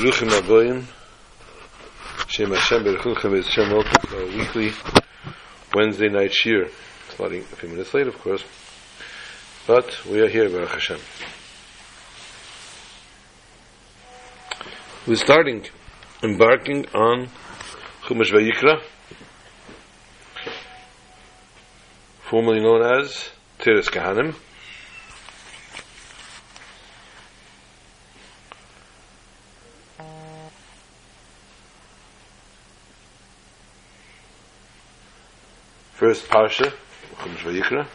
Bruchim Aboyim. Shem Hashem Beruchim is Shem welcome to our weekly Wednesday night shir. Starting a few minutes late, of course. But we are here, Baruch Hashem. We're starting, embarking on Chumash Vayikra, formerly known as Teres Kahanim. First Parsha, Chumash Vayikra.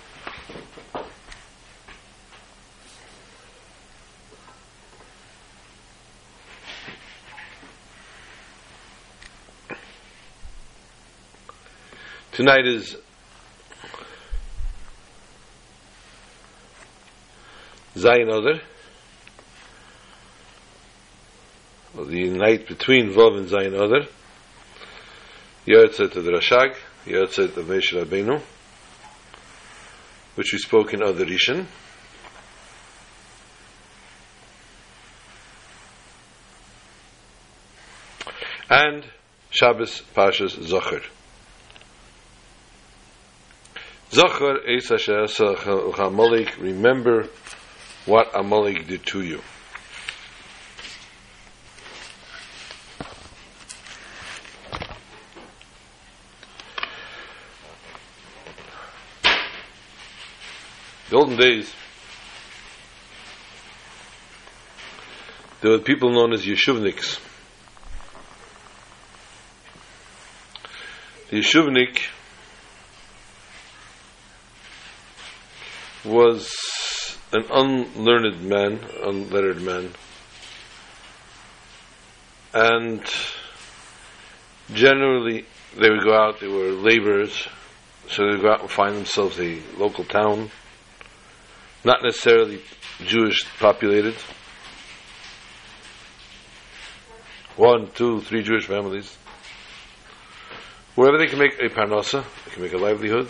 Tonight is Zayin Oder. The night between Vav and Zayin Oder. Yotzet of the Rashag, Yotzet of Moshe Rabbeinu, which we spoke in other Rishon. And Shabbos Pashas Zocher. Zachar Eis Asher Amalek, remember what Amalek did to you. Days, there were people known as Yeshuvniks. The Yeshuvnik was an unlearned man, unlettered man, and generally they would go out, they were laborers, so they would go out and find themselves a local town, not necessarily Jewish populated, one, two, three Jewish families, wherever they can make a parnasa, they can make a livelihood,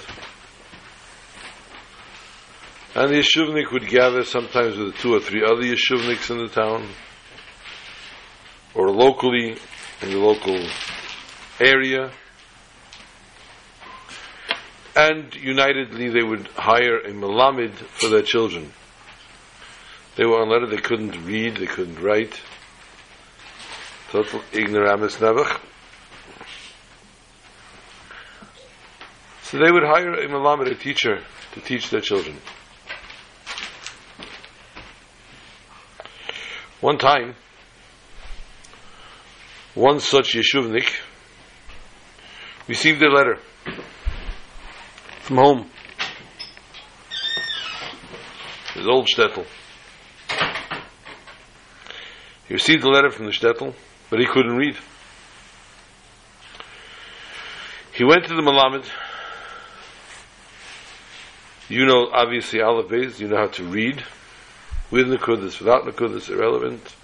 and the Yeshuvnik would gather sometimes with two or three other Yeshuvniks in the town, or locally, in the local area. And unitedly they would hire a Malamid for their children. They were unlettered, they couldn't read, they couldn't write. Total ignoramus nevach. So they would hire a Malamid, a teacher, to teach their children. One time, one such Yeshuvnik received a letter from home. His old shtetl. He received a letter from the shtetl, but he couldn't read. He went to the Malamed. You know, obviously, Aleph Beis, you know how to read with Nakudas, without Nakudas, irrelevant,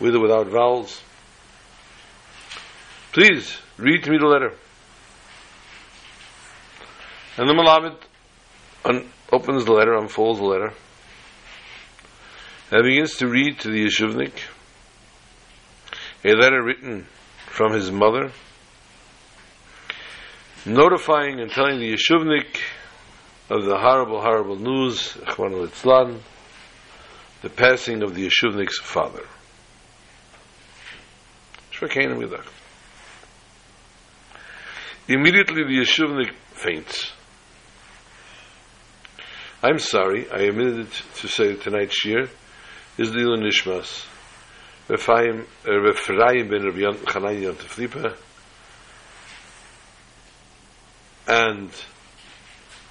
with or without vowels. Please, read to me the letter. And the Malamed un- opens the letter, unfolds the letter, and begins to read to the Yeshuvnik a letter written from his mother, notifying and telling the Yeshuvnik of the horrible, horrible news, the passing of the Yeshuvnik's father. Immediately the Yeshuvnik faints. I'm sorry, I omitted to say tonight's shir is the Ilan Nishmas. Refraim ben Rabbi Chananya Teflipa and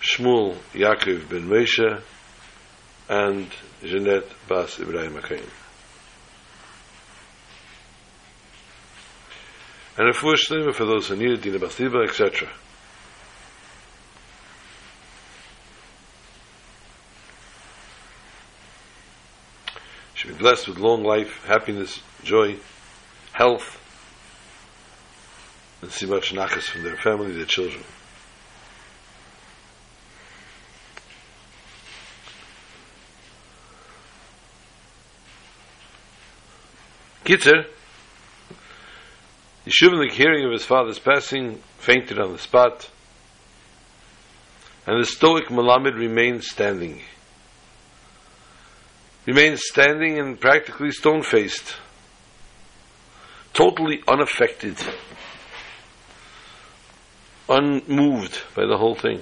Shmuel Yaakov ben Moshe and Jeanette Bas Ibrahim Akaim. And a shleima for those who need it, Dina Basiba, etc. blessed with long life, happiness, joy, health, and see much nachas from their family, their children. Kitzer, Yeshuvnik, hearing of his father's passing, fainted on the spot, and the stoic Malamed remained standing. Remained standing and practically stone faced, totally unaffected, unmoved by the whole thing.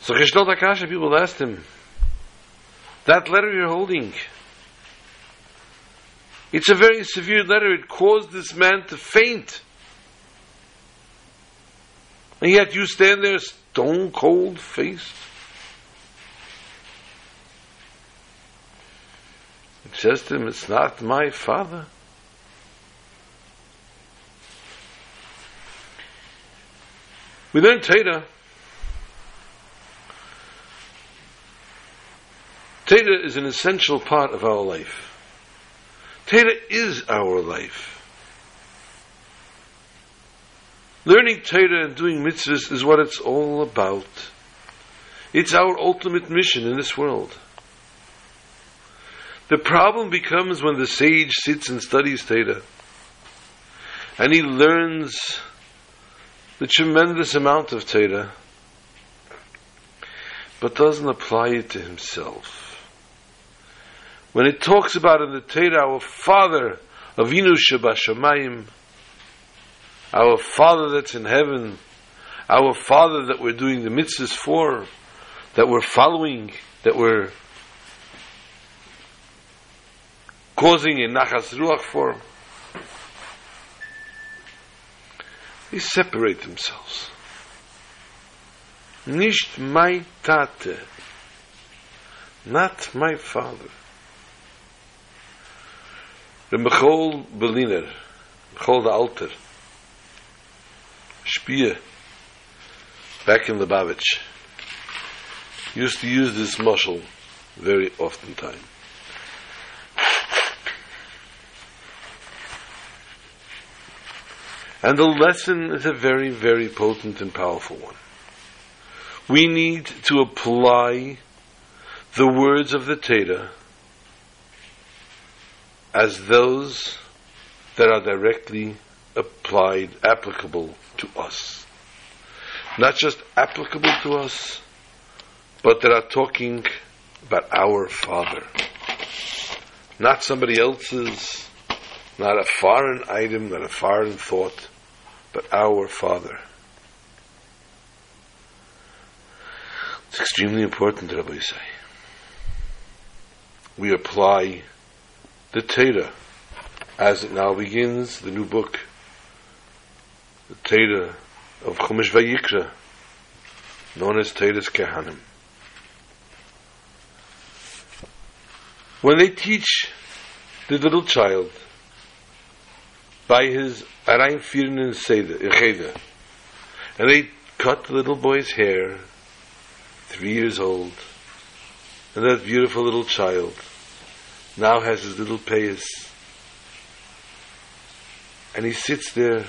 So Geshtol Akasha people asked him, that letter you're holding, it's a very severe letter. It caused this man to faint. And yet you stand there stone cold faced. It says to him, It's not my father. We learn Teda. Teda is an essential part of our life. Teda is our life. Learning Torah and doing mitzvahs is what it's all about. It's our ultimate mission in this world. The problem becomes when the sage sits and studies Torah and he learns the tremendous amount of Torah but doesn't apply it to himself. When it talks about in the Torah, our Father, Avinu Shebashamayim, our Father that's in heaven, our Father that we're doing the mitzvahs for, that we're following, that we're causing a nachas ruach for, they separate themselves. Nicht my tate, not my father. The Michol Berliner, Michol the Alter, Spier, back in Lubavitch, used to use this mashal very often time. And the lesson is a very, very potent and powerful one. We need to apply the words of the Torah as those that are directly applied, applicable to us. Not just applicable to us, but that are talking about our Father. Not somebody else's, not a foreign item, not a foreign thought, but our Father. It's extremely important, Rabbi say. We apply the Torah, as it now begins, the new book, the Torah of Chumash Vayikra, known as Torah's Kehanim. When they teach the little child by his Arain Firnen Seder, uh, and they cut the little boy's hair, three years old, and that beautiful little child now has his little payas. And he sits there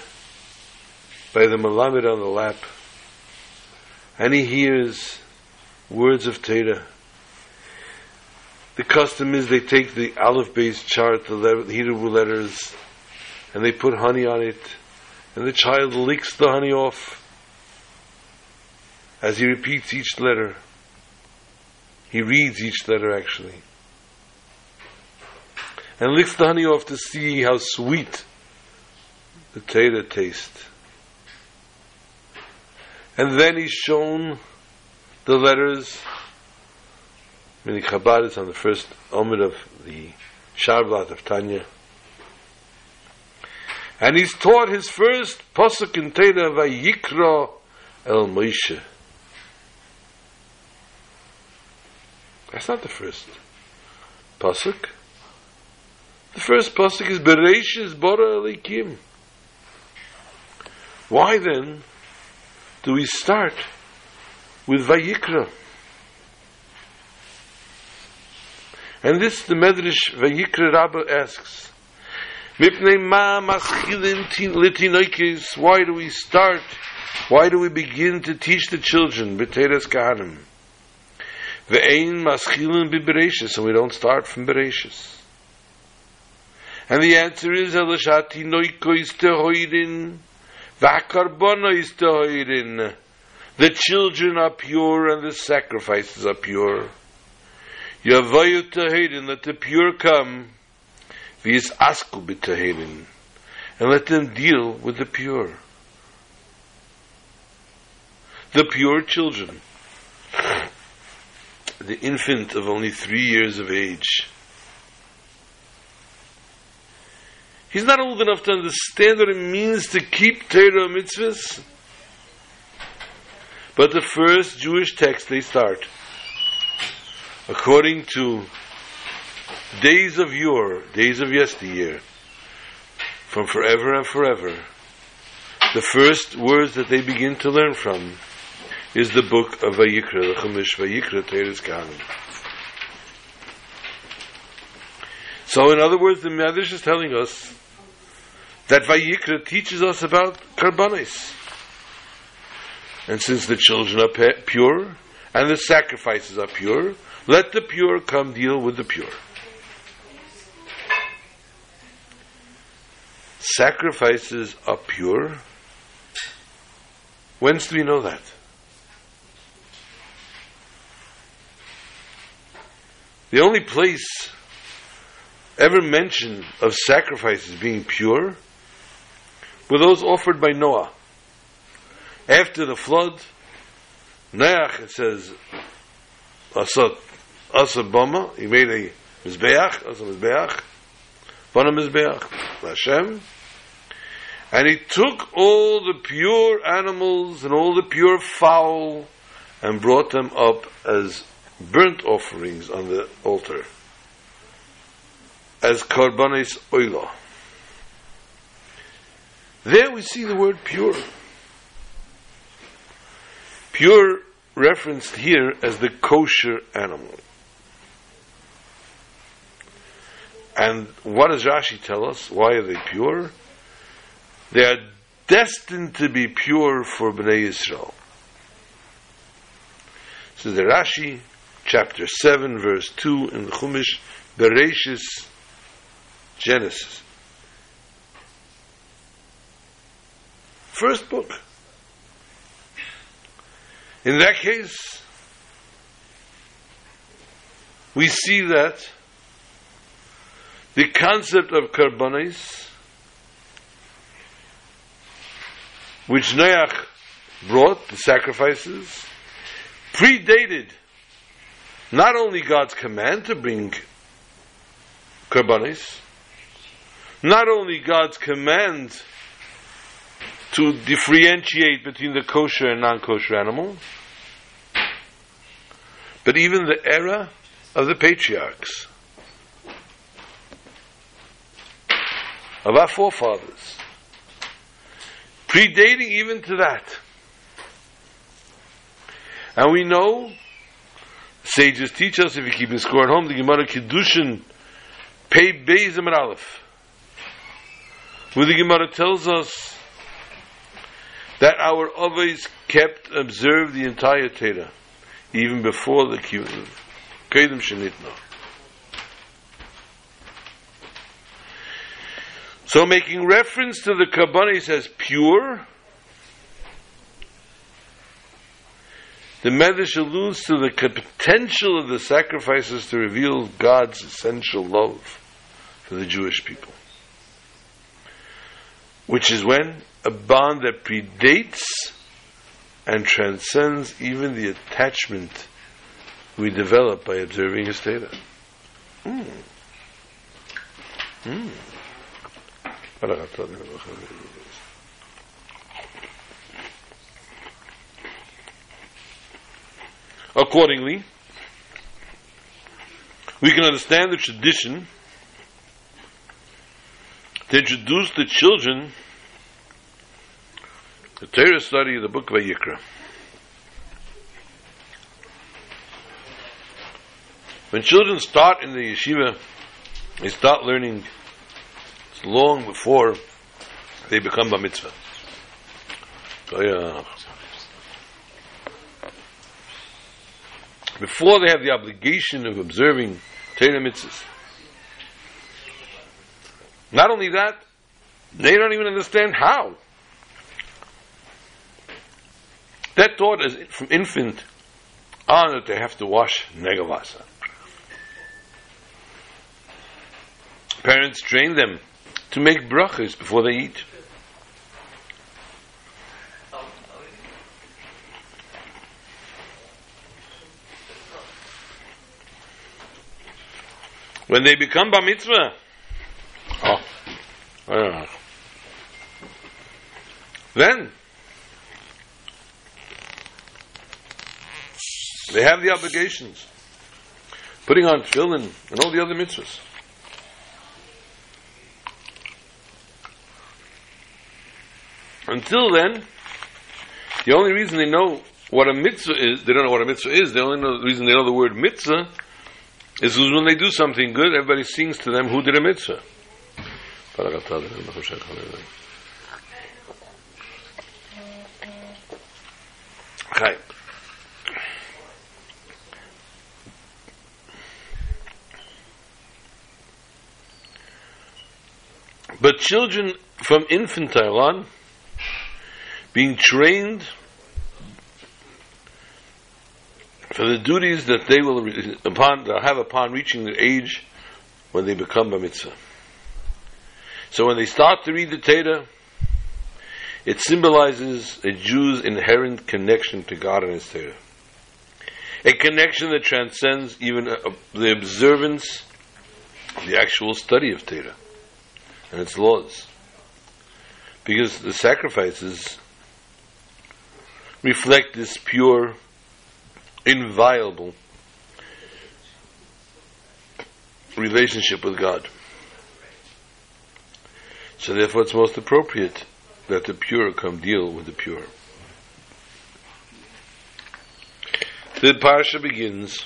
by the Malamed on the lap, and he hears words of Torah. The custom is they take the aleph beis chart, the, le- the Hebrew letters, and they put honey on it, and the child licks the honey off as he repeats each letter. He reads each letter actually and licks the honey off to see how sweet the Torah tastes. And then he's shown the letters. Meaning Chabad is on the first Omer of the Sharblat of Tanya. And he's taught his first Pasuk in Torah, Vayikra El Moshe. That's not the first Pasuk. The first pasuk is Bereshis Bora Elokim. Why then do we start with Vayikra? And this the Medrash Vayikra Rabbah asks. Mipnei ma maschilin litinoikis, why do we start? Why do we begin to teach the children? B'teres kahanim. Ve'ein maschilin bibereshis, and we don't start from bereshis. And the answer is, Elashati noikois tehoirin. The children are pure and the sacrifices are pure. Yavayu tehoirin, let the pure come, v'yis asku and let them deal with the pure. The pure children the infant of only three years of age. He's not old enough to understand what it means to keep Torah mitzvahs. But the first Jewish text they start, according to days of yore, days of yesteryear, from forever and forever, the first words that they begin to learn from is the book of Vayikra, the Chumash Vayikra, Teres Kahanim. So, in other words, the Medrash is telling us that Vayikra teaches us about Karbanis. And since the children are pure and the sacrifices are pure, let the pure come deal with the pure. Sacrifices are pure. Whence do we know that? The only place ever mentioned of sacrifices being pure were those offered by Noah. After the flood, Noach, it says, Asad, Asad Bama, he made a Mizbeach, Asad Mizbeach, Bana Mizbeach, Hashem, and he took all the pure animals and all the pure fowl and brought them up as burnt offerings on the altar as karbanis oila. There we see the word pure. Pure referenced here as the kosher animal. And what does Rashi tell us? Why are they pure? They are destined to be pure for Bnei Yisrael. So the Rashi chapter 7, verse 2 in the Chumash, Bereshis, Genesis. First book. In that case, we see that the concept of karbonis, which Noach brought, the sacrifices, predated not only God's command to bring karbanis, not only God's command to differentiate between the kosher and non-kosher animal, but even the era of the patriarchs, of our forefathers, predating even to that. And we know sages teach us if you keep in score at home, the Gemara Kiddushin Pei Beis Aleph, where the Gemara tells us that our Avos kept, observed the entire Torah, even before the Kedim Shenitna. So making reference to the Kabbanis as pure, The Medrash alludes to the potential of the sacrifices to reveal God's essential love for the Jewish people. Which is when a bond that predates and transcends even the attachment we develop by observing his data. Mm. Mm. Accordingly, we can understand the tradition to introduce the children the Torah study of the book of Vayikra. When children start in the yeshiva, they start learning long before they become a mitzvah. before they have the obligation of observing Torah mitzvahs. Not only that, they don't even understand how. That thought is from infant on that they have to wash negavasa. Parents train them to make brachas before they eat. When they become bar mitzvah, oh. Then they have the obligations, putting on tefillin and all the other mitzvahs. Until then, the only reason they know what a mitzvah is, they don't know what a mitzvah is, the only know, reason they know the word mitzvah is when they do something good, everybody sings to them who did a mitzvah. Okay. But children from infantile on, being trained for the duties that they will re- upon have upon reaching the age when they become a mitzvah. So when they start to read the Torah, it symbolizes a Jew's inherent connection to God and His Torah. A connection that transcends even uh, the observance, the actual study of Torah and its laws. Because the sacrifices reflect this pure, inviolable relationship with God. So therefore it's most appropriate that the pure come deal with the pure. The parsha begins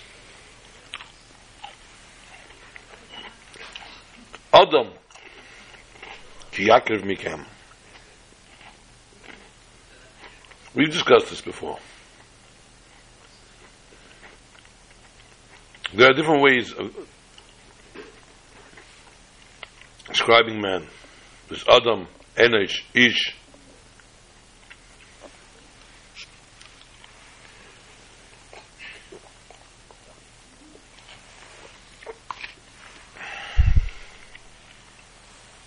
Adam ki mikam We've discussed this before. There are different ways of describing man. There's Adam, Enosh, Ish.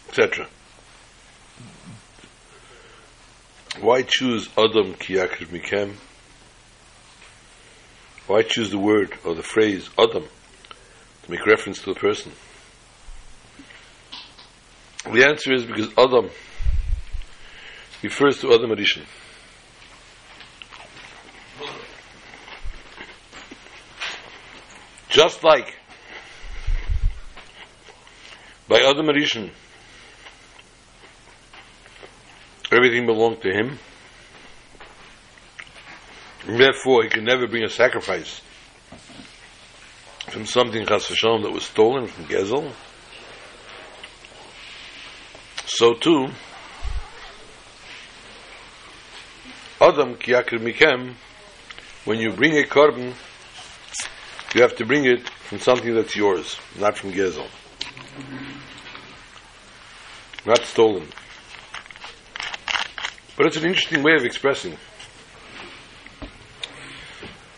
Etc. Why choose Adam Kiyakir Mikem? Why choose the word or the phrase Adam to make reference to a person? The answer is because Adam refers to Adam Arishan. Just like by Adam Arishan, everything belonged to him. And therefore, he could never bring a sacrifice from something that was stolen from Gezel. So too, Adam kiyakir mikem, when you bring a korban, you have to bring it from something that's yours, not from Gezel. Not stolen. But it's an interesting way of expressing.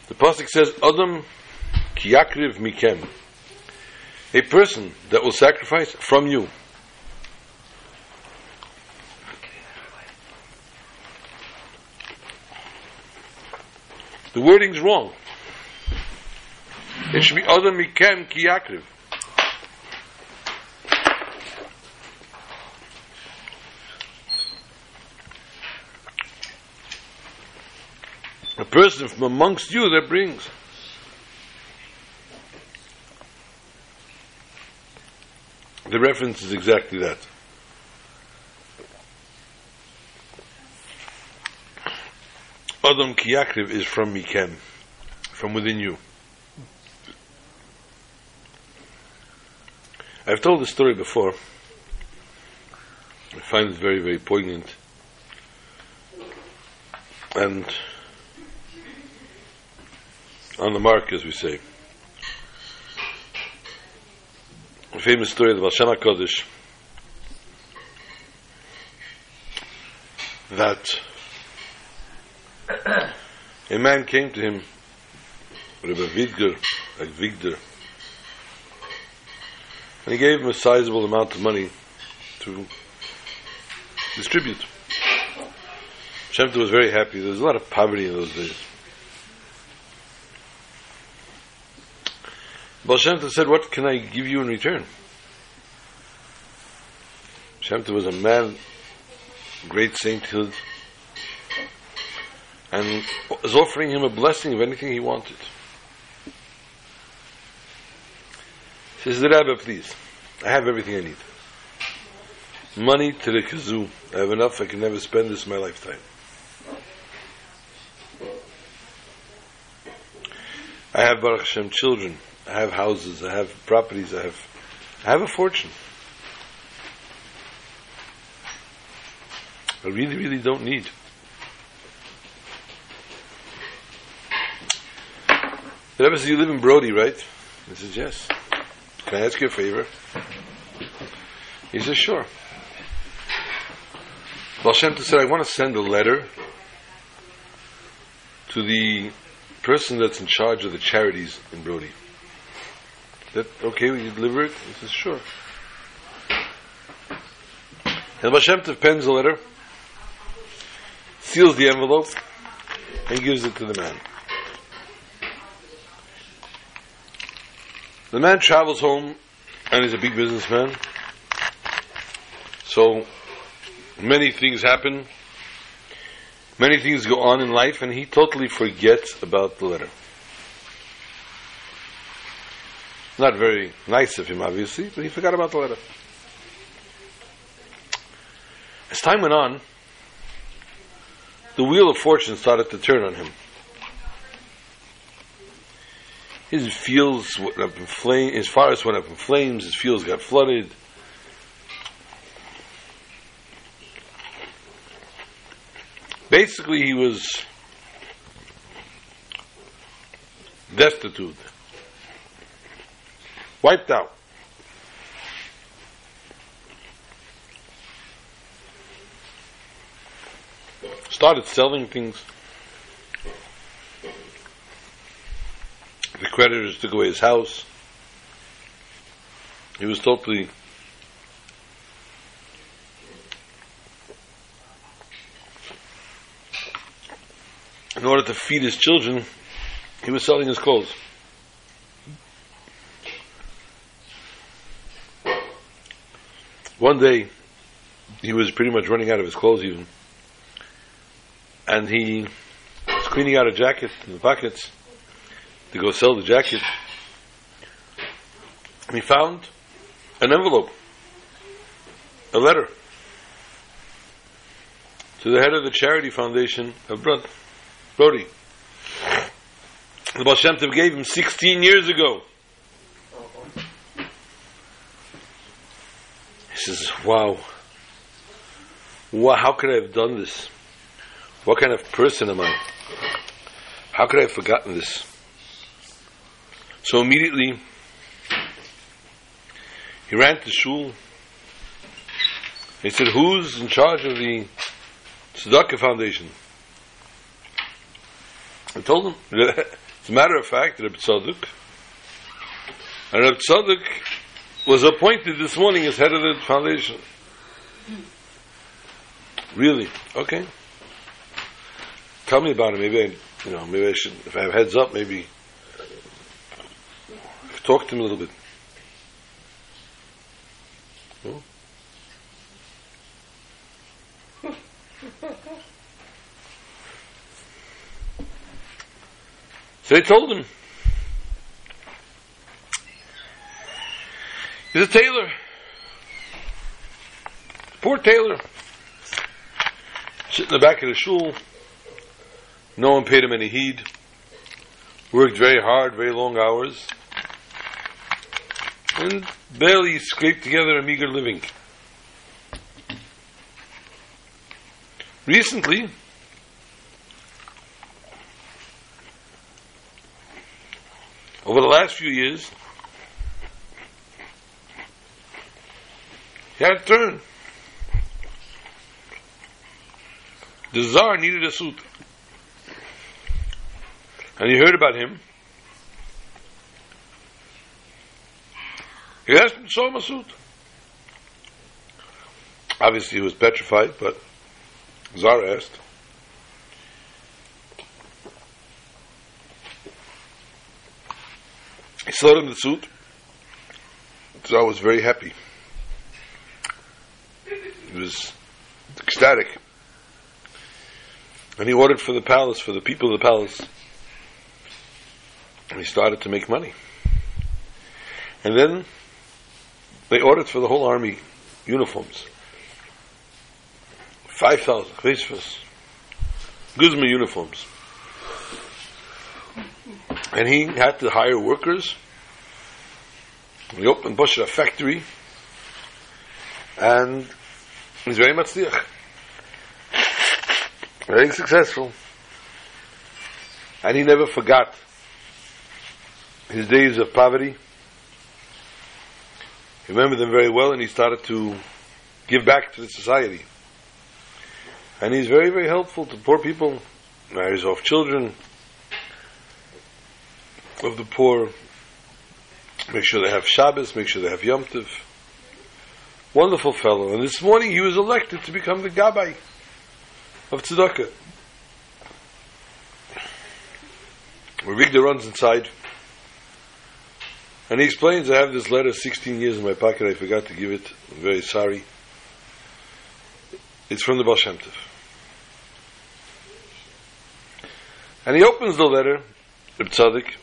The pasuk says, "Adam kiyakriv mikem," a person that will sacrifice from you. The wording's wrong. It should be Adam mikem kiyakriv. Person from amongst you that brings. The reference is exactly that. Adam Kiyakriv is from Mikem, from within you. I've told this story before. I find it very, very poignant. And on the mark, as we say. A famous story of the Baal Kodesh that a man came to him, Rabbi Vidger, like Vigder, and he gave him a sizable amount of money to distribute. Shemta was very happy. There was a lot of poverty in those days. Shemta said, What can I give you in return? Shemta was a man, great sainthood, and was offering him a blessing of anything he wanted. Says, the Rabbi, please, I have everything I need. Money to the kazoo. I have enough, I can never spend this in my lifetime. I have Baruch Hashem children. I have houses. I have properties. I have, I have a fortune. I really, really don't need. The Rebbe says, you live in Brody, right? He says, yes. Can I ask you a favor? He says, sure. Baal Shem said, I want to send a letter to the person that's in charge of the charities in Brody. That okay? Will you deliver it? He says, sure. And Baal Shem pens the letter, seals the envelope, and gives it to the man. The man travels home, and he's a big businessman. So many things happen Many things go on in life, and he totally forgets about the letter. Not very nice of him, obviously, but he forgot about the letter. As time went on, the wheel of fortune started to turn on him. His fields went up in flames, his forest went up in flames, his fields got flooded. Basically, he was destitute, wiped out. Started selling things. The creditors took away his house. He was totally in order to feed his children, he was selling his clothes. One day, he was pretty much running out of his clothes even. And he was cleaning out a jacket in the pockets to go sell the jacket. And he found an envelope, a letter to the head of the charity foundation of Brud. Brody. The Baal Shem Tov gave him 16 years ago. Says, wow. wow. How could I have done this? What kind of person am I? How could I have forgotten this? So immediately, he ran to shul. He said, who's in charge of the Tzedakah Foundation? I told him, as a matter of fact, Reb Tzadok, and Reb Tzadok was appointed this morning as head of the foundation. Really? Okay. Tell me about it. Maybe I, you know, maybe I should, if I have heads up, maybe talk to him a little bit. So they told him. He's a tailor. Poor tailor. Sitting in the back of the shul. No one paid him any heed. Worked very hard, very long hours. And barely scraped together a meager living. Recently, over the last few years, to turn. The Tsar needed a suit. And he heard about him. He asked him to show him a suit. Obviously, he was petrified, but Tsar asked. He sold him the suit. Tsar was very happy. Was ecstatic. And he ordered for the palace, for the people of the palace. And he started to make money. And then they ordered for the whole army uniforms. 5,000 Christmas Guzma uniforms. And he had to hire workers. He opened Bushra factory. And he's very much very successful. And he never forgot his days of poverty. He remembered them very well and he started to give back to the society. And he's very, very helpful to poor people, marries off children of the poor, make sure they have Shabbos, make sure they have Yom Tov. Wonderful fellow. And this morning he was elected to become the Gabbai of tzedakah. Ravigda runs inside, and he explains, I have this letter 16 years in my pocket, I forgot to give it, I'm very sorry. It's from the Baal Shem Tov. And he opens the letter, Reb Tzaddik,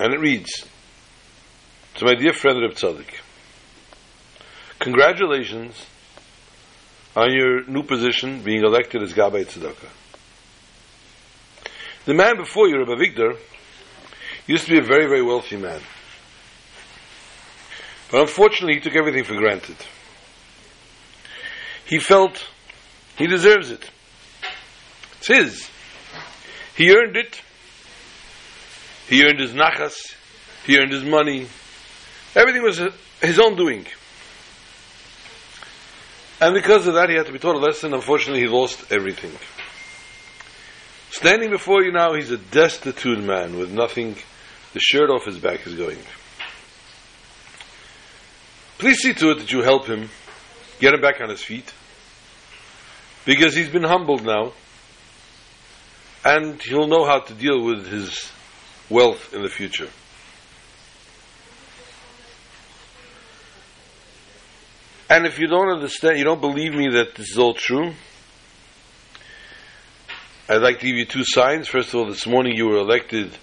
and it reads, To my dear friend Reb Tzaddik, Congratulations on your new position, being elected as Gabbai Tzedakah. The man before you, Rabbi Victor, used to be a very, very wealthy man. But unfortunately, he took everything for granted. He felt he deserves it. It's his. He earned it. He earned his nachas. He earned his money. Everything was his own doing. And because of that, he had to be taught a lesson. Unfortunately, he lost everything. Standing before you now, he's a destitute man with nothing. The shirt off his back is going. Please see to it that you help him get him back on his feet. Because he's been humbled now. And he'll know how to deal with his wealth in the future. And if you don't understand, you don't believe me that this is all true, I'd like to give you two signs. First of all, this morning you were elected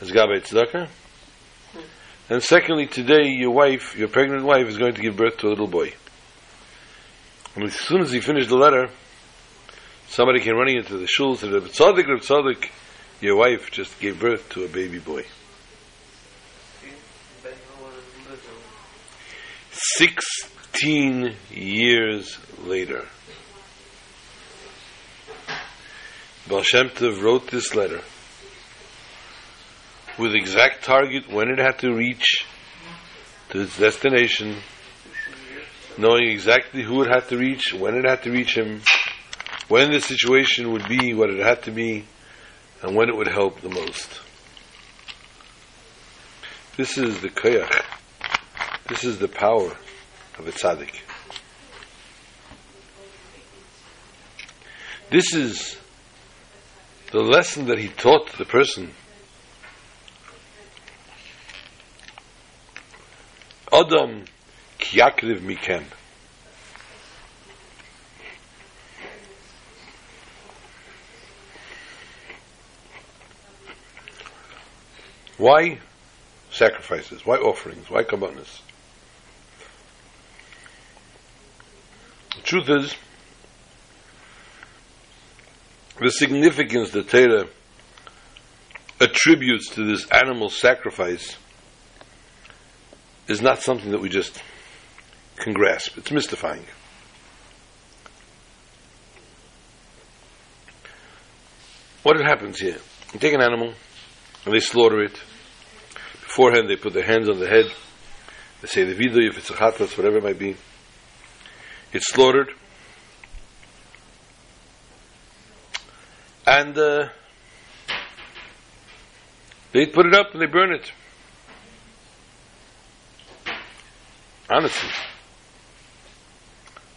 as Gabbai Tzedakah. And secondly, today your wife, your pregnant wife, is going to give birth to a little boy. And as soon as he finished the letter, somebody came running into the shul and said, Tzaddik, Reb Tzaddik, your wife just gave birth to a baby boy. Six 15 years later. Baal wrote this letter with exact target when it had to reach to its destination, knowing exactly who it had to reach, when it had to reach him, when the situation would be what it had to be, and when it would help the most. This is the koyach. This is the power of a tzaddik. This is the lesson that he taught the person. Adam kiyakriv mikem. Why sacrifices? Why offerings? Why kabbanas? Truth is, the significance that Torah attributes to this animal sacrifice is not something that we just can grasp. It's mystifying. What happens here? You take an animal and they slaughter it. beforehand they put their hands on the head. They say the vidu if it's a chatas, whatever it might be. It's slaughtered. And uh, they put it up and they burn it. Honestly.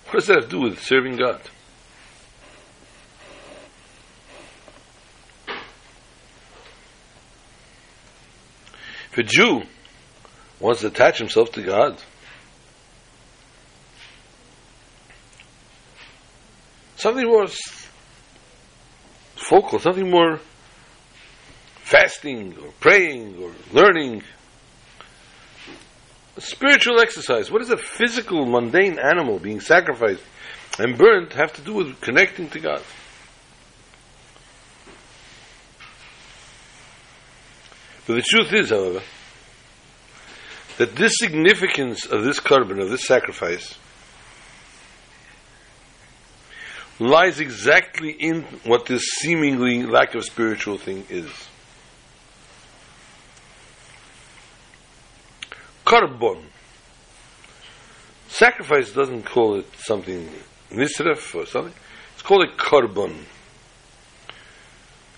What does that have to do with serving God? If a Jew wants to attach himself to God, something more focal, something more fasting or praying or learning. A spiritual exercise. What does a physical, mundane animal being sacrificed and burnt have to do with connecting to God? But the truth is, however, that this significance of this korban, of this sacrifice, lies exactly in what this seemingly lack of spiritual thing is. Korban. Sacrifice doesn't call it something nisref or something. It's called a korban.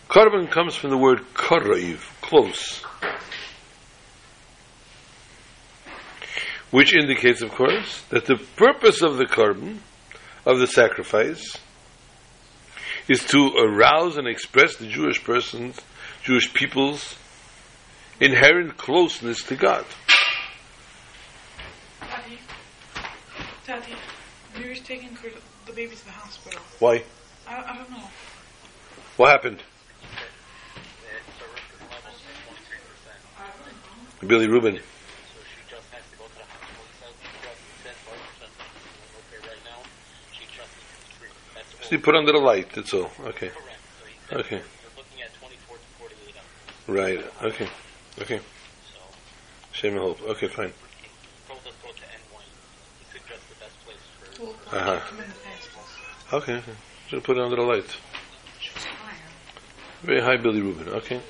Korban comes from the word karaiv, close. Which indicates, of course, that the purpose of the korban, of the sacrifice, is to arouse and express the Jewish person's, Jewish people's inherent closeness to God. Daddy, Daddy, Mary's taking the baby to the hospital. Why? I, I don't know. What happened? bilirubin. So you put under the light, that's all. Okay. Okay. Right. Okay. Okay. Shame and hope. Okay, fine. Uh-huh. Okay. okay. Should put it under the light. Very high bilirubin. Okay.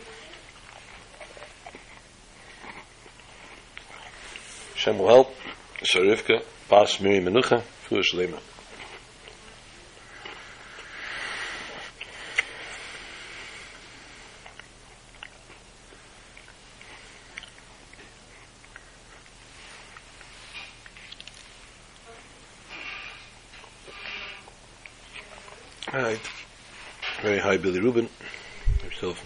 Hashem will help. Sharifka, Pas Miri Menucha, Fuah Shalema. All right. Billy Rubin. Yourself.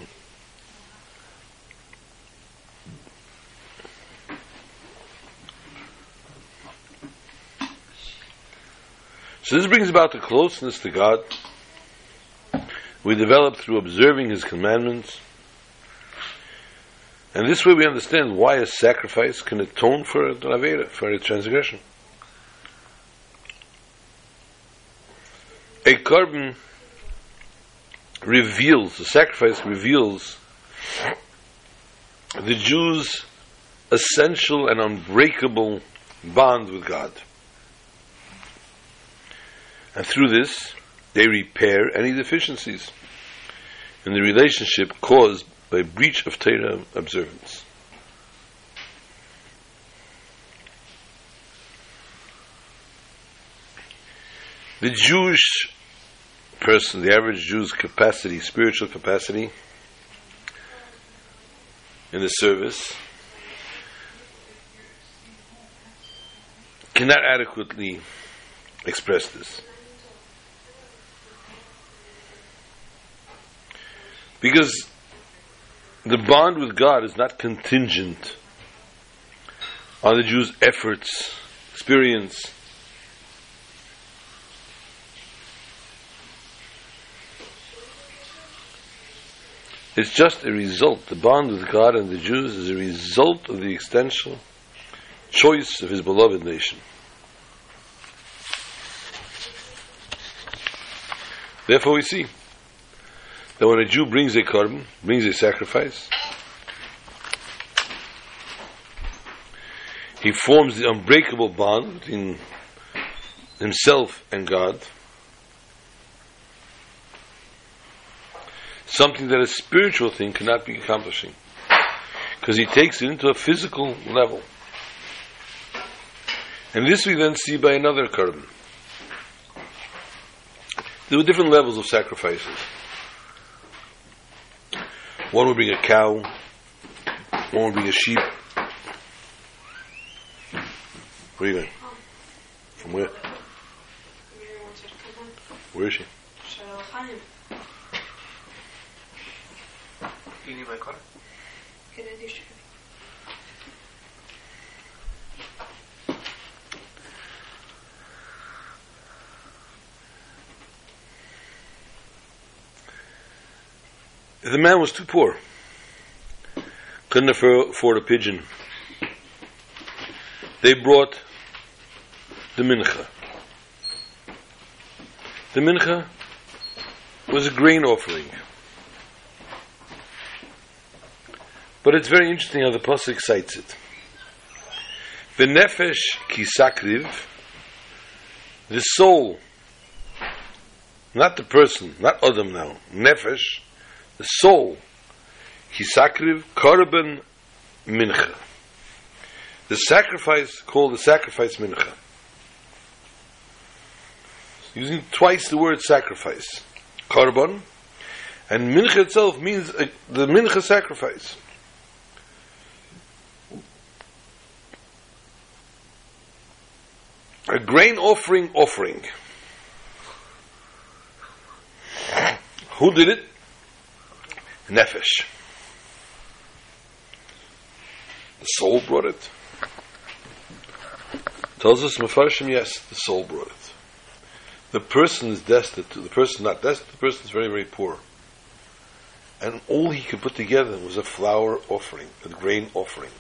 So this brings about the closeness to God we develop through observing His commandments. And this way we understand why a sacrifice can atone for a Avera, for a transgression. A carbon reveals, the sacrifice reveals the Jews' essential and unbreakable bond with God. And through this, they repair any deficiencies in the relationship caused by breach of Torah observance. The Jewish person, the average Jew's capacity, spiritual capacity in the service, cannot adequately express this. Because the bond with God is not contingent on the Jew's efforts, experience. It's just a result. The bond with God and the Jews is a result of the extension, choice of His beloved nation. Therefore, we see that when a Jew brings a korban, brings a sacrifice, he forms the unbreakable bond between himself and God. Something that a spiritual thing cannot be accomplishing, Because he takes it into a physical level. And this we then see by another korban. There were different levels of sacrifices. One would bring a cow, one would bring a sheep. Where are you going? From where? Where is she? You need my car? The man was too poor. Couldn't afford a pigeon. They brought the mincha. The mincha was a grain offering. But it's very interesting how the pasuk cites it. The nefesh kisakriv, the soul, not the person, not Adam now, nefesh, the soul, kisakriv, Korban Mincha. The sacrifice called the sacrifice Mincha. Using twice the word sacrifice. Korban. And Mincha itself means uh, the Mincha sacrifice. A grain offering offering. Who did it? nefesh. The soul brought it. Tells us Mefarshim, yes, the soul brought it. The person is destitute. The person not destitute. The person is very, very poor. And all he could put together was a flour offering, a grain offering.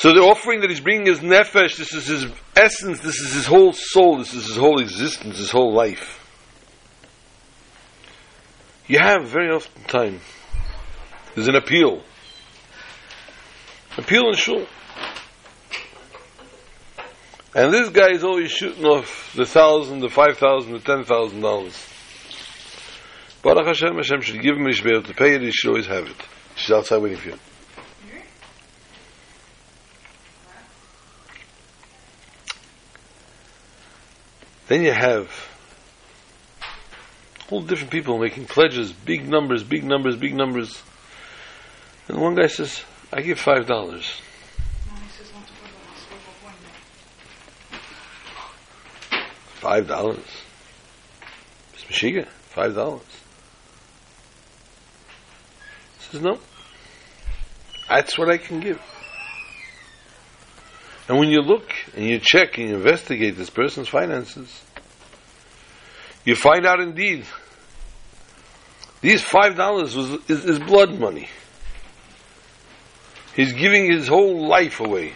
So the offering that he's bringing is nefesh. This is his essence. This is his whole soul. This is his whole existence, his whole life. You have very often time. There's an appeal. Appeal in shul. And this guy is always shooting off the thousand, the five thousand, the ten thousand dollars. Baruch Hashem, Hashem should give him, able to pay it, he should always have it. She's outside waiting for you. Then you have all different people making pledges, big numbers, big numbers, big numbers. And one guy says, I give five dollars. Five dollars. Mishiga, five dollars. Says no. That's what I can give. And when you look and you check and you investigate this person's finances, you find out indeed these five dollars is, is blood money. He's giving his whole life away.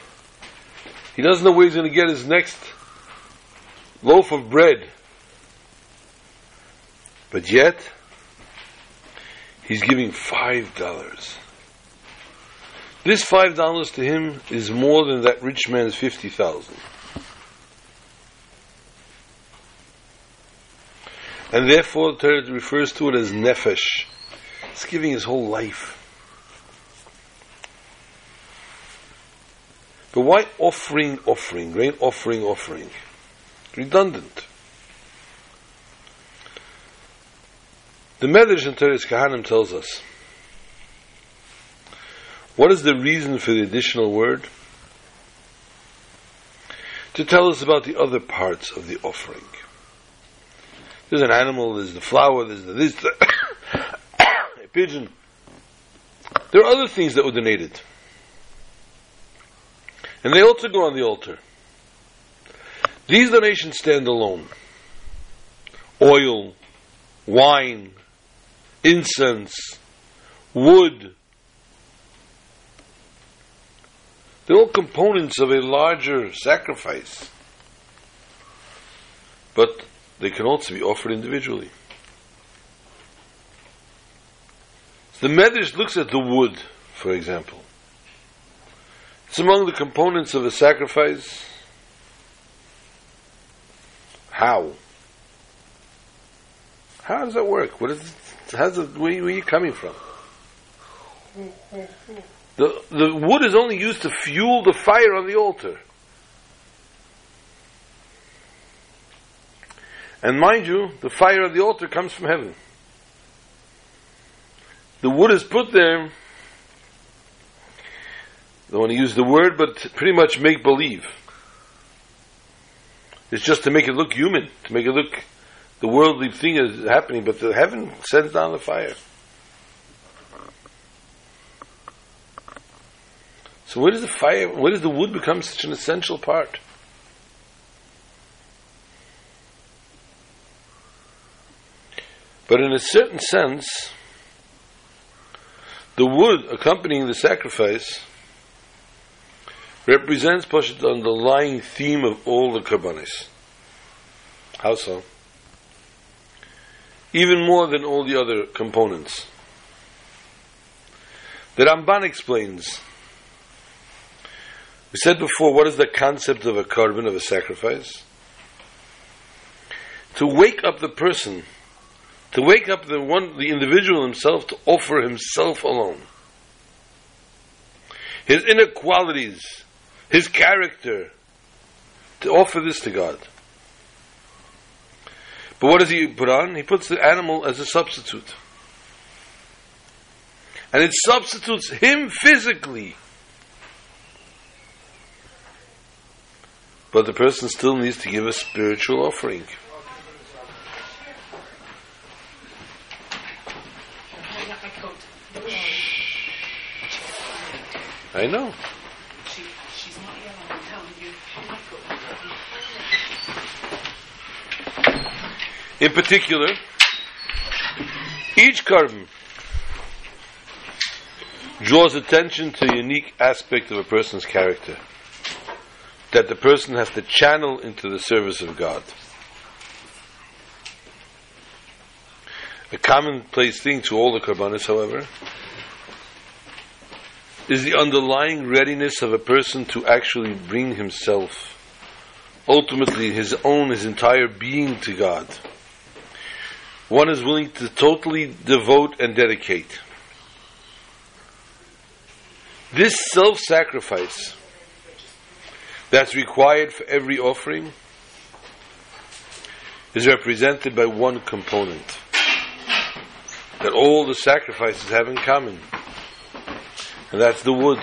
He doesn't know where he's going to get his next loaf of bread. But yet, he's giving five dollars. This five dollars to him is more than that rich man's fifty thousand. And therefore, the Torah refers to it as nefesh. It's giving his whole life. But why offering, offering, grain offering, offering? Redundant. The Medrash in Toras Kohanim tells us what is the reason for the additional word? To tell us about the other parts of the offering. There's an animal, there's the flour, there's the this, the a pigeon. There are other things that were donated. And they also go on the altar. These donations stand alone. Oil, wine, incense, wood. They're all components of a larger sacrifice. But they can also be offered individually. The Medrash looks at the wood, for example. It's among the components of a sacrifice. How? How does that work? What is it, how's it, where, where are you coming from? The, the wood is only used to fuel the fire on the altar. And mind you, the fire of the altar comes from heaven. The wood is put there, I don't want to use the word, but pretty much make believe. It's just to make it look human, to make it look the worldly thing is happening, but the heaven sends down the fire. So where does the fire, where does the wood become such an essential part? But in a certain sense, the wood accompanying the sacrifice represents the underlying theme of all the korbanos. How so? Even more than all the other components. The Ramban explains. We said before, what is the concept of a korban, of a sacrifice? To wake up the person to wake up the one, the individual himself to offer himself alone. His inner qualities, his character, to offer this to God. But what does he put on? He puts the animal as a substitute. And it substitutes him physically. But the person still needs to give a spiritual offering. I know. In particular, each korban draws attention to a unique aspect of a person's character that the person has to channel into the service of God. A commonplace thing to all the korbanos, however, is the underlying readiness of a person to actually bring himself, ultimately his own, his entire being to God. One is willing to totally devote and dedicate. This self sacrifice that's required for every offering is represented by one component that all the sacrifices have in common and that's the wood.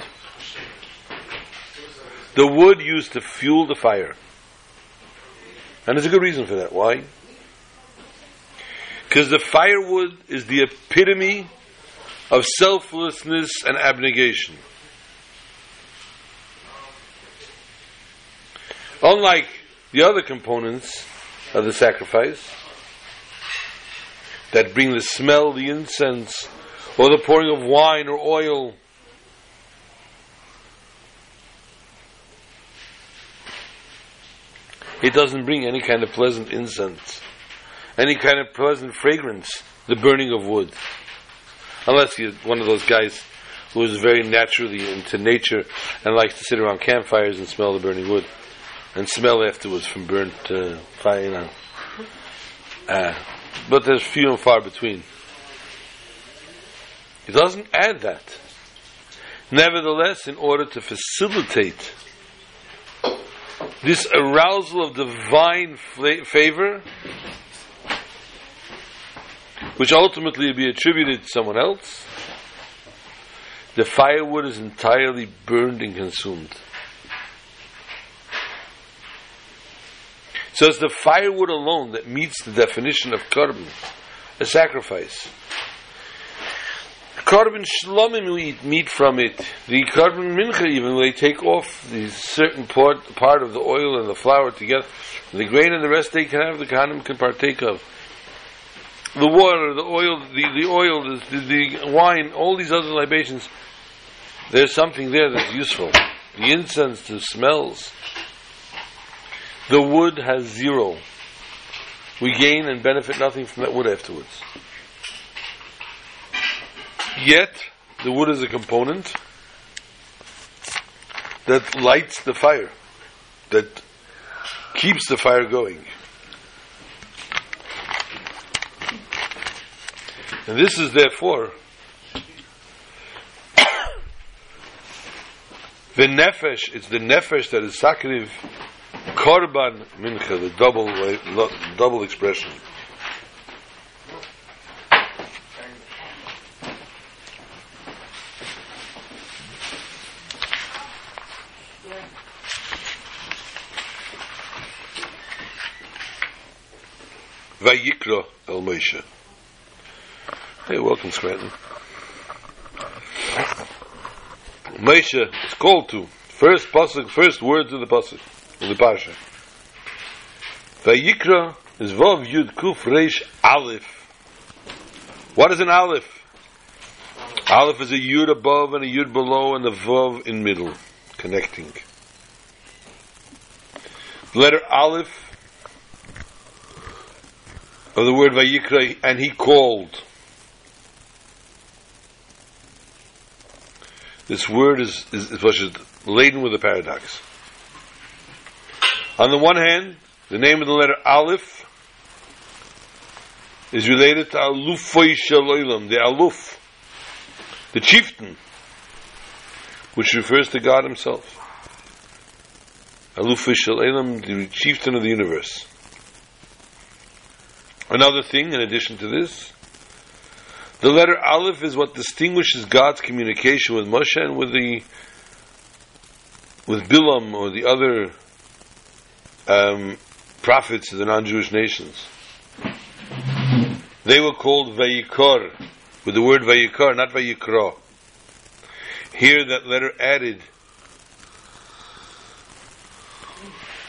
The wood used to fuel the fire. And there's a good reason for that. Why? Because the firewood is the epitome of selflessness and abnegation. Unlike the other components of the sacrifice that bring the smell, the incense, or the pouring of wine or oil, It doesn't bring any kind of pleasant incense, any kind of pleasant fragrance, the burning of wood. Unless you're one of those guys who is very naturally into nature and likes to sit around campfires and smell the burning wood and smell afterwards from burnt uh, fire. You know. Uh, but there's few and far between. It doesn't add that. Nevertheless, in order to facilitate this arousal of divine favor, which ultimately will be attributed to someone else, the firewood is entirely burned and consumed. So it's the firewood alone that meets the definition of korban, a sacrifice. Korban shlomim we eat meat from it. The korban mincha even they take off the certain part part of the oil and the flour together. The grain and the rest they can have. The kahanim can partake of. The water, the oil, the, the oil, the, the wine, all these other libations. There's something there that's useful. The incense, the smells. The wood has zero. We gain and benefit nothing from that wood afterwards. Yet, the wood is a component that lights the fire, that keeps the fire going. And this is therefore The nefesh, it's the nefesh that is sakriv, korban mincha, the double, way- double expression. Vayikra El Moshe. Hey, welcome, Scranton. Moshe is called to first pasuk, first words of the pasuk of the parsha. Vayikra is vav yud kuf reish aleph. What is an aleph? Aleph is a yud above and a yud below and a vav in middle, connecting. The letter aleph of the word Vayikra, and he called. This word is, is, is laden with a paradox. On the one hand, the name of the letter Aleph is related to Alufei Shel Olam, the Aluf, the chieftain, which refers to God Himself. Alufei Shel Olam, the chieftain of the universe. Another thing, in addition to this, the letter Aleph is what distinguishes God's communication with Moshe and with the with Bilam or the other um, prophets of the non-Jewish nations. They were called Vayikor, with the word Vayikor, not Vayikra. Here, that letter added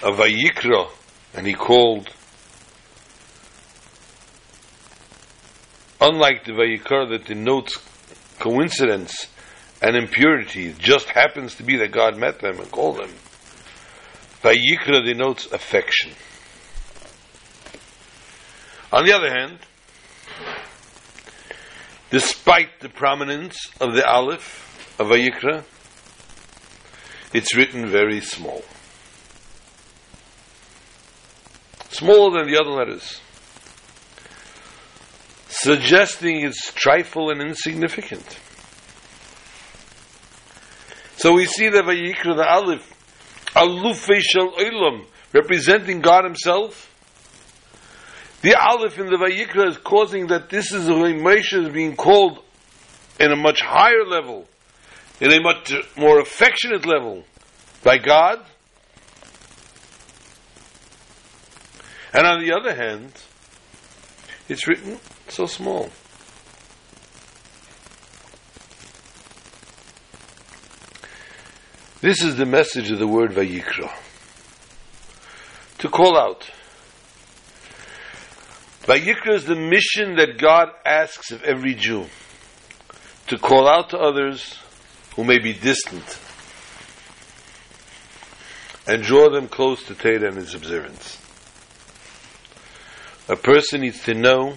a Vayikra, and he called unlike the Vayikar that denotes coincidence and impurity, it just happens to be that God met them and called them. Vayikra denotes affection. On the other hand, despite the prominence of the Aleph of Vayikra, it's written very small. Smaller than the other letters suggesting it's trifle and insignificant. So we see that Vayikra the Aleph, Alufei Shel Olam, representing God Himself. The Aleph in the Vayikra is causing that this is way Moshe is being called in a much higher level, in a much more affectionate level by God. And on the other hand, it's written so small. This is the message of the word Vayikra. To call out. Vayikra is the mission that God asks of every Jew. To call out to others who may be distant. And draw them close to Torah and its observance. A person needs to know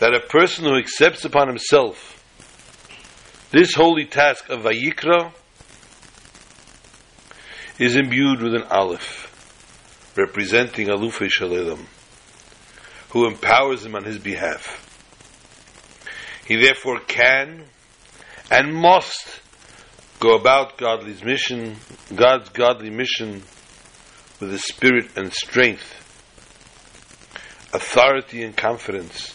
that a person who accepts upon himself this holy task of Vayikra is imbued with an Aleph, representing Alufei Shel Olam, who empowers him on his behalf. He therefore can and must go about Godly's mission, God's godly mission, with a spirit and strength, authority and confidence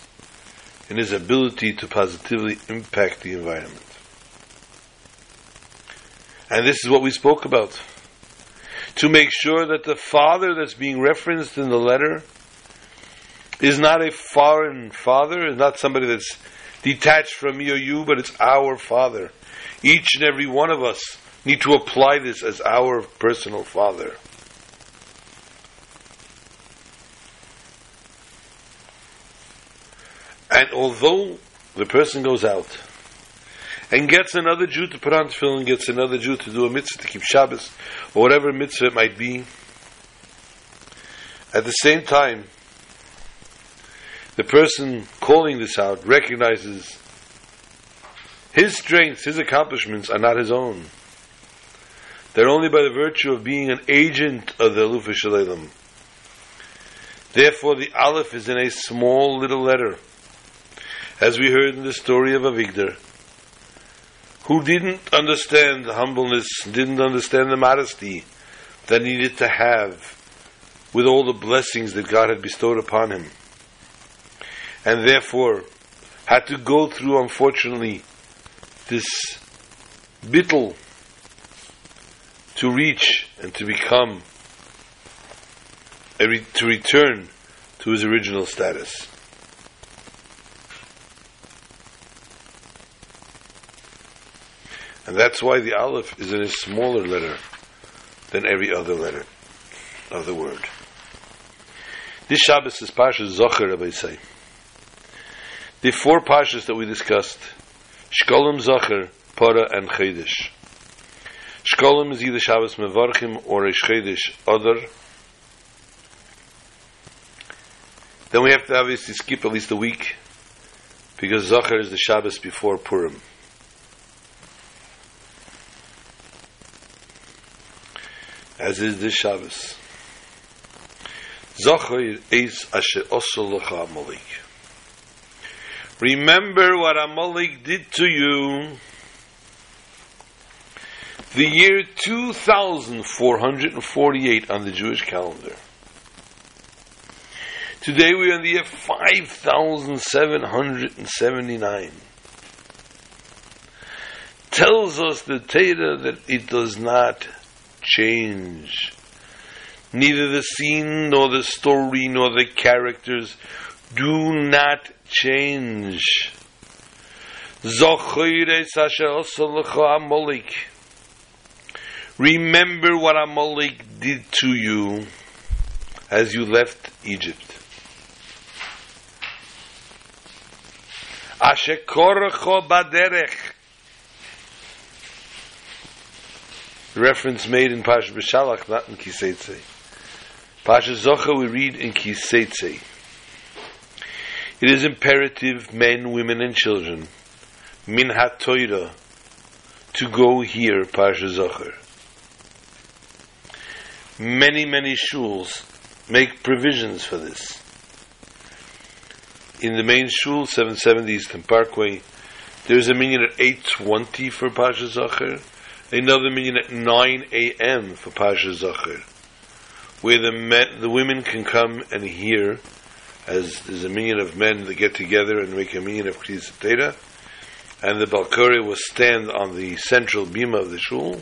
in his ability to positively impact the environment. And this is what we spoke about. To make sure that the father that's being referenced in the letter is not a foreign father, is not somebody that's detached from me or you, but it's our father. Each and every one of us need to apply this as our personal father. And although the person goes out and gets another Jew to put on tefillin, gets another Jew to do a mitzvah to keep Shabbos, or whatever mitzvah it might be, at the same time, the person calling this out recognizes his strengths, his accomplishments are not his own. They're only by the virtue of being an agent of the Aluf Shalom. Therefore, the Aleph is in a small little letter as we heard in the story of Avigdor, who didn't understand the humbleness, didn't understand the modesty that he needed to have with all the blessings that God had bestowed upon him. And therefore had to go through, unfortunately, this bittle to reach and to become, re- to return to his original status. And that's why the Aleph is in a smaller letter than every other letter of the word. This Shabbos is Pasha Zocher, Rabbi say. The four Pashas that we discussed, Shkolim Zocher, Para, and Chedesh. Shkolim is either Shabbos Mevarchim or a Chedesh Other. Then we have to obviously skip at least a week because Zocher is the Shabbos before Purim. As is this Shabbos. Zocher is asher osol lecha Amalek. Remember what Amalek did to you. The year 2448 on the Jewish calendar. Today we are in the year 5779. Tells us the Torah that it does not change. Neither the scene, nor the story, nor the characters do not change. Remember what Amalek did to you as you left Egypt. Ashekorecho baderech. Reference made in Pasha B'Shalach, not in Kiseitze. Pasha Zocha we read in Kiseitze. It is imperative, men, women, and children, min ha-toira, to go here, Pasha Zocher. Many, many shuls make provisions for this. In the main shul, 770 Eastern Parkway, there's a minyan at 8.20 for Pasha Zocher, another minyan at 9 a.m. for Pasha Zocher, where the, men, the women can come and hear as there's a million of men that get together and make a million of Kriyas Teda, and the Balkari will stand on the central beam of the shul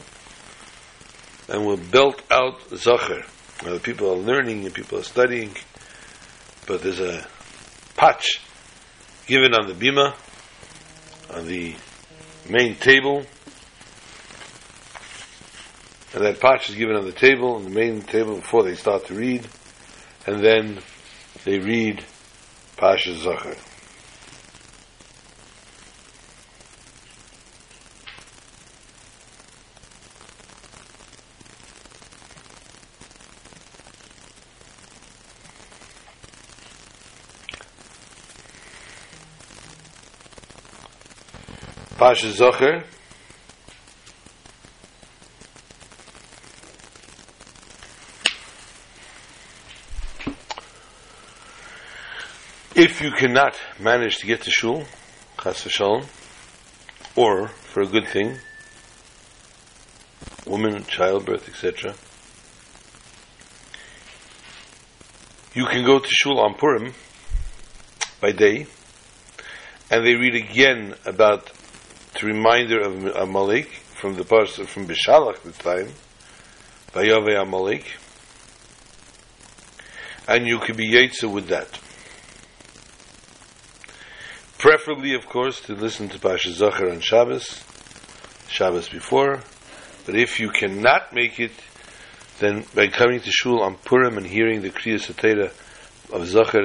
and will belt out Zacher. Now the people are learning and people are studying, but there's a patch given on the bima, on the main table, and that patch is given on the table, on the main table before they start to read, and then they read Pasha Zachar. Pasha Zachar If you cannot manage to get to shul, chas v'shalom, or for a good thing, woman, childbirth, etc., you can go to shul on Purim by day, and they read again about the reminder of Amalek from the parsha from Bishalach this time, Yahweh Amalek, and you can be yotzei with that. Preferably, of course, to listen to Pasha Zachar on Shabbos, Shabbos before. But if you cannot make it, then by coming to Shul on Purim and hearing the Kriya Satera of Zachar,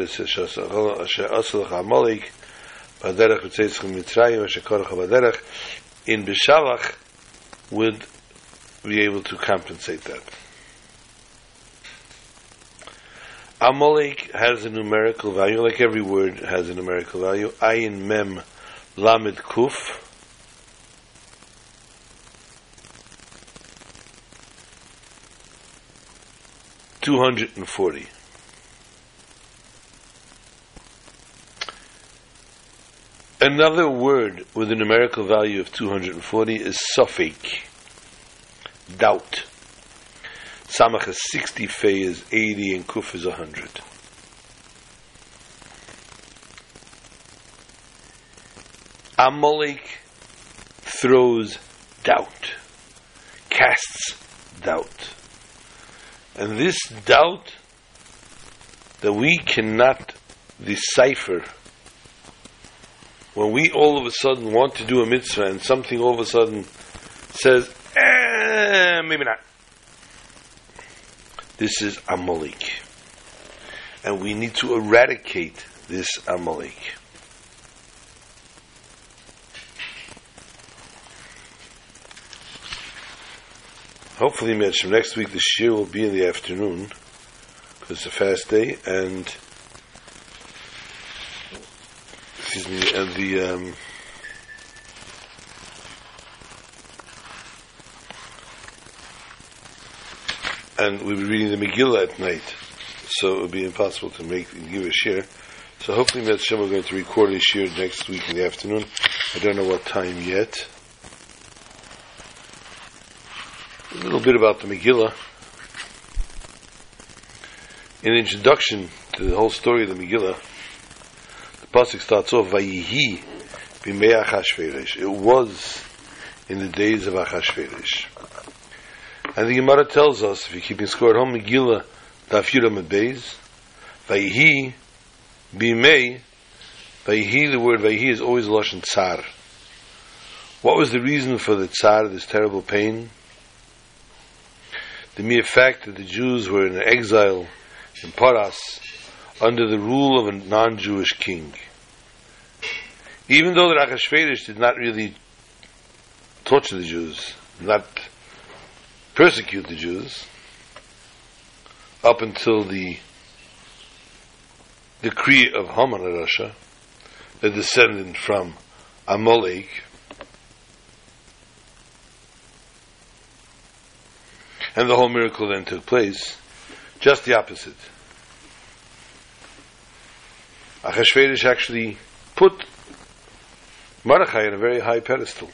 in Bishalach would be able to compensate that. Amalek has a numerical value, like every word has a numerical value. Ayin Mem Lamed Kuf. Two hundred and forty. Another word with a numerical value of 240 is safek, doubt. Samach is 60, Fei is 80, and Kuf is 100. Amalek throws doubt, casts doubt. And this doubt that we cannot decipher when we all of a sudden want to do a mitzvah and something all of a sudden says, eh, maybe not. This is Amalek. And we need to eradicate this Amalek. Hopefully, Mitch, next week the shiur will be in the afternoon because it's a fast day, and excuse me, and the um, and we'll be reading the Megillah at night, so it would be impossible to make and give a share. So hopefully, Mitch, we're going to record a share next week in the afternoon. I don't know what time yet. A little bit about the Megillah. The introduction to the whole story of the Megillah, the pasuk starts off Vayihi b'mei Achashverosh. It was in the days of Achashverosh. And the Gemara tells us, if you're keeping score at home, Megillah Daf Yudam Beis, Vayihi b'mei Vayihi, the word Vayihi is always Lashon Tsar. What was the reason for the Tsar, this terrible pain? the mere fact that the Jews were in exile in Paras under the rule of a non-Jewish king. Even though the Achashverosh did not really torture the Jews, not persecute the Jews, up until the decree of Haman Rasha, a descendant from Amalek, and the whole miracle then took place. Just the opposite. Achashverosh actually put Mordechai on a very high pedestal.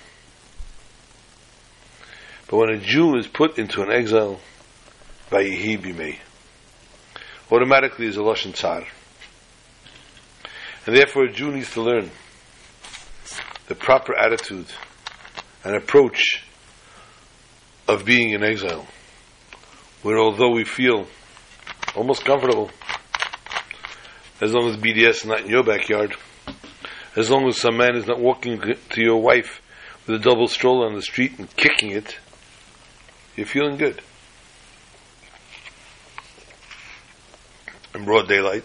But when a Jew is put into an exile, by Yehi Bimei, automatically is a Lashon Tsar. And therefore a Jew needs to learn the proper attitude and approach of being in exile where although we feel almost comfortable, as long as BDS is not in your backyard, as long as some man is not walking to your wife with a double stroller on the street and kicking it, you're feeling good. In broad daylight.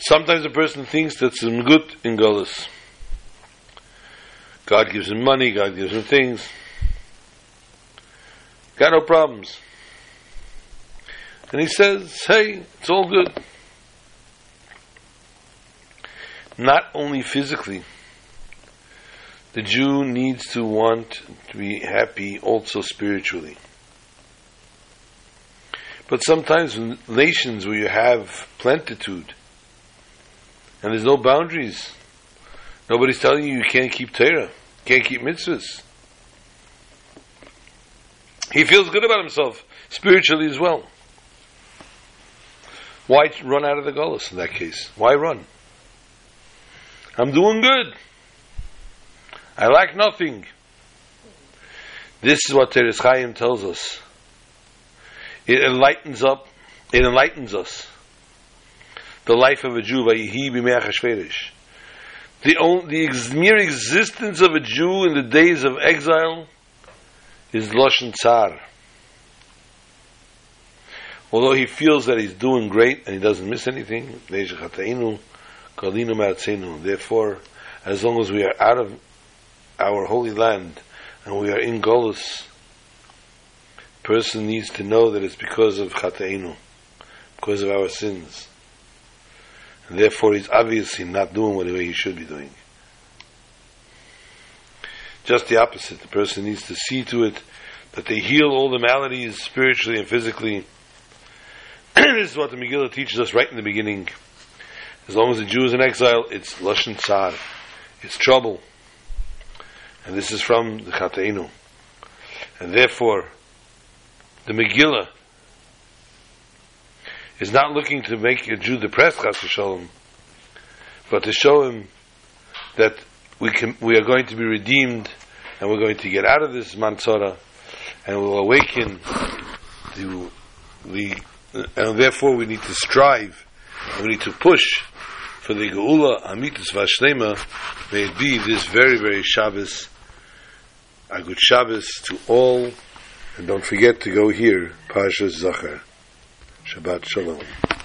Sometimes a person thinks that some good in Golis. God gives him money, God gives him things. Got no problems. And he says, hey, it's all good. Not only physically, the Jew needs to want to be happy also spiritually. But sometimes in nations where you have plentitude and there's no boundaries, nobody's telling you you can't keep Torah, can't keep mitzvahs. He feels good about himself spiritually as well. Why run out of the gullus in that case? Why run? I'm doing good. I lack nothing. This is what Toras Chaim tells us. It enlightens up, it enlightens us. The life of a Jew, Vayihi b'me'achashverish. The, the ex- mere existence of a Jew in the days of exile is Lashon Tsar. Although he feels that he's doing great and he doesn't miss anything, therefore, as long as we are out of our holy land and we are in Golus, person needs to know that it's because of Chatainu, because of our sins. And therefore he's obviously not doing what he should be doing. Just the opposite. The person needs to see to it that they heal all the maladies spiritually and physically. this is what the Megillah teaches us right in the beginning. As long as the Jew is in exile, it's lashon tsar, it's trouble, and this is from the Chateinu, and therefore the Megillah is not looking to make a Jew depressed, Chas Shalom, but to show him that we can, we are going to be redeemed, and we're going to get out of this Mansora, and we'll awaken to the, and therefore we need to strive, we need to push for the Geula Amitus Vashlema, may it be this very, very Shabbos, a good Shabbos to all, and don't forget to go hear, Parshas Zachor. Shabbat Shalom.